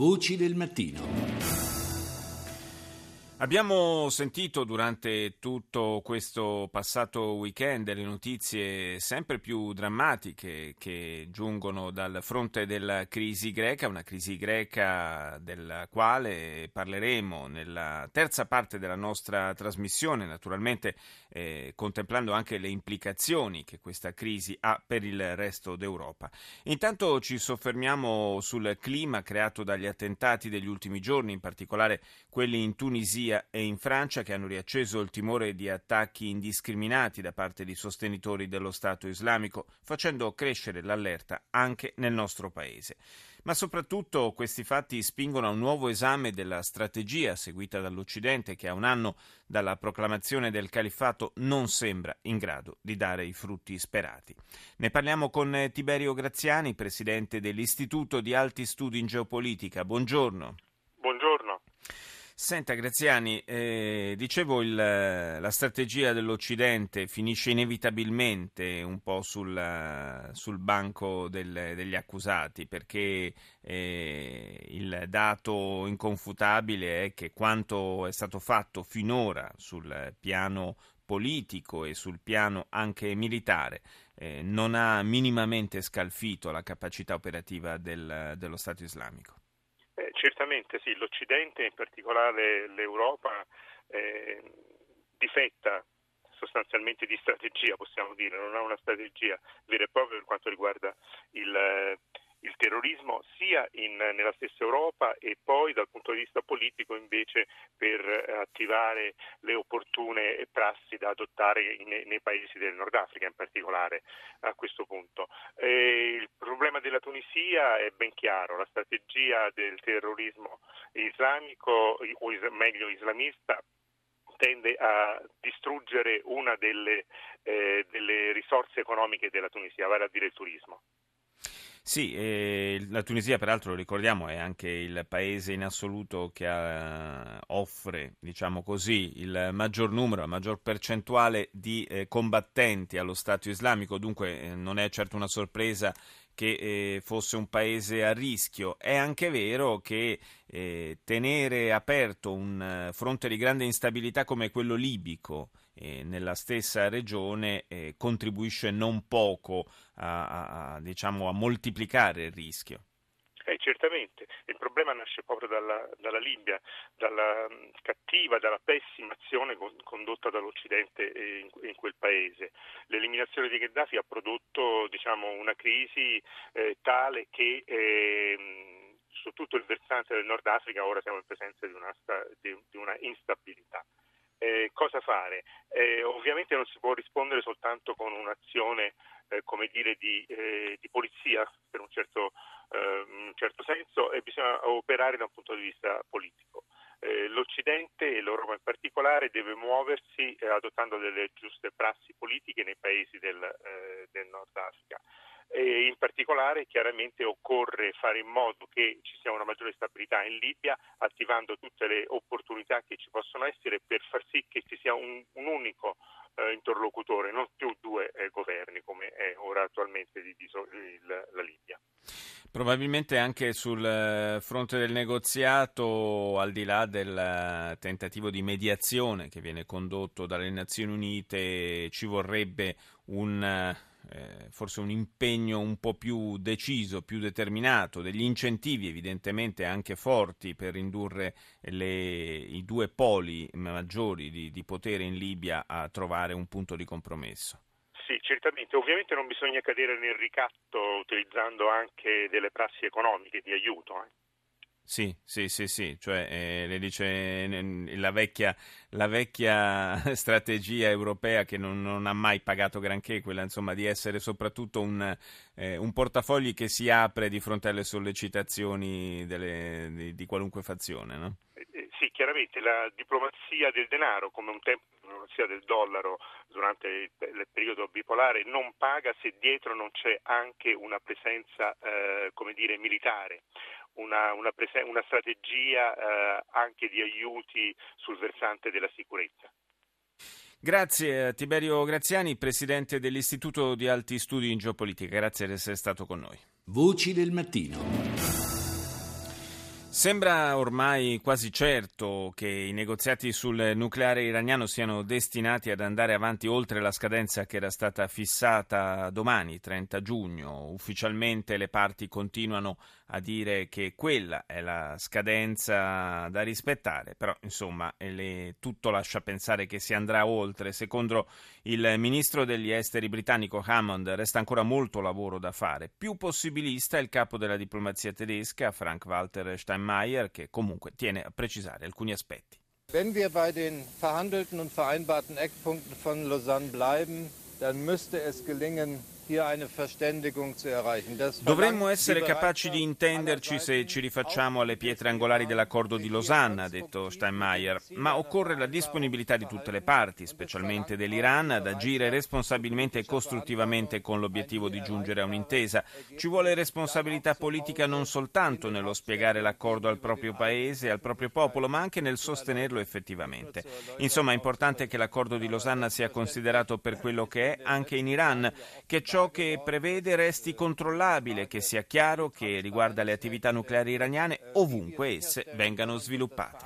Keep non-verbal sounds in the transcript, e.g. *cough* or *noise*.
Voci del mattino. Abbiamo sentito durante tutto questo passato weekend le notizie sempre più drammatiche che giungono dal fronte della crisi greca, una crisi greca della quale parleremo nella terza parte della nostra trasmissione, naturalmente eh, contemplando anche le implicazioni che questa crisi ha per il resto d'Europa. Intanto ci soffermiamo sul clima creato dagli attentati degli ultimi giorni, in particolare quelli in Tunisia Tunisia e in Francia che hanno riacceso il timore di attacchi indiscriminati da parte di sostenitori dello Stato islamico, facendo crescere l'allerta anche nel nostro paese. Ma soprattutto questi fatti spingono a un nuovo esame della strategia seguita dall'Occidente che a un anno dalla proclamazione del califfato non sembra in grado di dare i frutti sperati. Ne parliamo con Tiberio Graziani, presidente dell'Istituto di Alti Studi in Geopolitica. Buongiorno. Senta Graziani, eh, dicevo il, la strategia dell'Occidente finisce inevitabilmente un po' sul, sul banco del, degli accusati perché eh, il dato inconfutabile è che quanto è stato fatto finora sul piano politico e sul piano anche militare eh, non ha minimamente scalfito la capacità operativa del, dello Stato islamico. Certamente sì, l'Occidente, in particolare l'Europa, eh, difetta sostanzialmente di strategia, possiamo dire, non ha una strategia vera e propria per quanto riguarda il, il terrorismo sia in, nella stessa Europa e poi dal punto di vista politico invece per eh, attivare le opportune prassi da adottare in, nei paesi del Nord Africa in particolare a questo punto. E il problema della Tunisia è ben chiaro, la strategia del terrorismo islamico o meglio islamista tende a distruggere una delle, eh, delle risorse economiche della Tunisia, vale a dire il turismo. Sì, eh, la Tunisia peraltro, lo ricordiamo, è anche il paese in assoluto che ha, offre, diciamo così, il maggior numero, la maggior percentuale di eh, combattenti allo Stato islamico, dunque eh, non è certo una sorpresa che eh, fosse un paese a rischio. È anche vero che eh, tenere aperto un eh, fronte di grande instabilità come quello libico eh, nella stessa regione eh, contribuisce non poco a, a, a, diciamo, a moltiplicare il rischio. Eh, certamente, il problema nasce proprio dalla, dalla Libia, dalla mm, cattiva, dalla pessima azione con, condotta dall'Occidente in, in, quel paese. L'eliminazione di Gheddafi ha prodotto diciamo, una crisi eh, tale che eh, su tutto il versante del Nord Africa ora siamo in presenza di una, di, di una instabilità. Eh, cosa fare? Eh, ovviamente non si può rispondere soltanto con un'azione eh, come dire, di, eh, di, polizia per un certo, eh, un certo, senso e bisogna operare da un punto di vista politico. Eh, L'Occidente e l'Europa in particolare deve muoversi adottando delle giuste prassi politiche nei paesi del, del Nord Africa e in particolare chiaramente occorre fare in modo che ci sia una maggiore stabilità in Libia attivando tutte le opportunità che ci possono essere per far sì che ci sia un, un unico eh, interlocutore, non più due eh, governi come è ora attualmente diviso il, la Libia. Probabilmente anche sul eh, fronte del negoziato, al di là del eh, tentativo di mediazione che viene condotto dalle Nazioni Unite, ci vorrebbe un eh, forse un impegno un po' più deciso, più determinato, degli incentivi evidentemente anche forti per indurre le, i due poli maggiori di, di potere in Libia a trovare un punto di compromesso. Sì, certamente. Ovviamente non bisogna cadere nel ricatto utilizzando anche delle prassi economiche di aiuto. Eh. Sì, sì, sì, sì, cioè eh, le dice la vecchia, la vecchia, *laughs* strategia europea che non, non, ha mai pagato granché, quella insomma di essere soprattutto un, eh, un portafogli che si apre di fronte alle sollecitazioni delle, di, di, qualunque fazione, no? Eh, eh, sì, chiaramente la diplomazia del denaro, come un tempo diplomazia del dollaro durante il, periodo bipolare, non paga se dietro non c'è anche una presenza, eh, come dire, militare una, una, presen- una strategia eh, anche di aiuti sul versante della sicurezza. Grazie a Tiberio Graziani, presidente dell'Istituto di Alti Studi in Geopolitica. Grazie di essere stato con noi. Voci del mattino. Sembra ormai quasi certo che i negoziati sul nucleare iraniano siano destinati ad andare avanti oltre la scadenza che era stata fissata domani, 30 giugno. Ufficialmente le parti continuano a dire che quella è la scadenza da rispettare, però insomma le, tutto lascia pensare che si andrà oltre. Secondo il ministro degli esteri britannico Hammond resta ancora molto lavoro da fare. Più possibilista è il capo della diplomazia tedesca, Frank-Walter Steinmeier Steinmeier, che comunque tiene a precisare alcuni aspetti. Wenn wir bei den verhandelten und vereinbarten Eckpunkten von Lausanne bleiben, dann müsste es gelingen, Dovremmo essere capaci di intenderci se ci rifacciamo alle pietre angolari dell'accordo di Losanna, ha detto Steinmeier, ma occorre la disponibilità di tutte le parti, specialmente dell'Iran, ad agire responsabilmente e costruttivamente con l'obiettivo di giungere a un'intesa. Ci vuole responsabilità politica non soltanto nello spiegare l'accordo al proprio paese e al proprio popolo, ma anche nel sostenerlo effettivamente. Insomma, è importante che l'accordo di Losanna sia considerato per quello che è anche in Iran, che ciò ciò che prevede resti controllabile, che sia chiaro che riguarda le attività nucleari iraniane ovunque esse vengano sviluppate.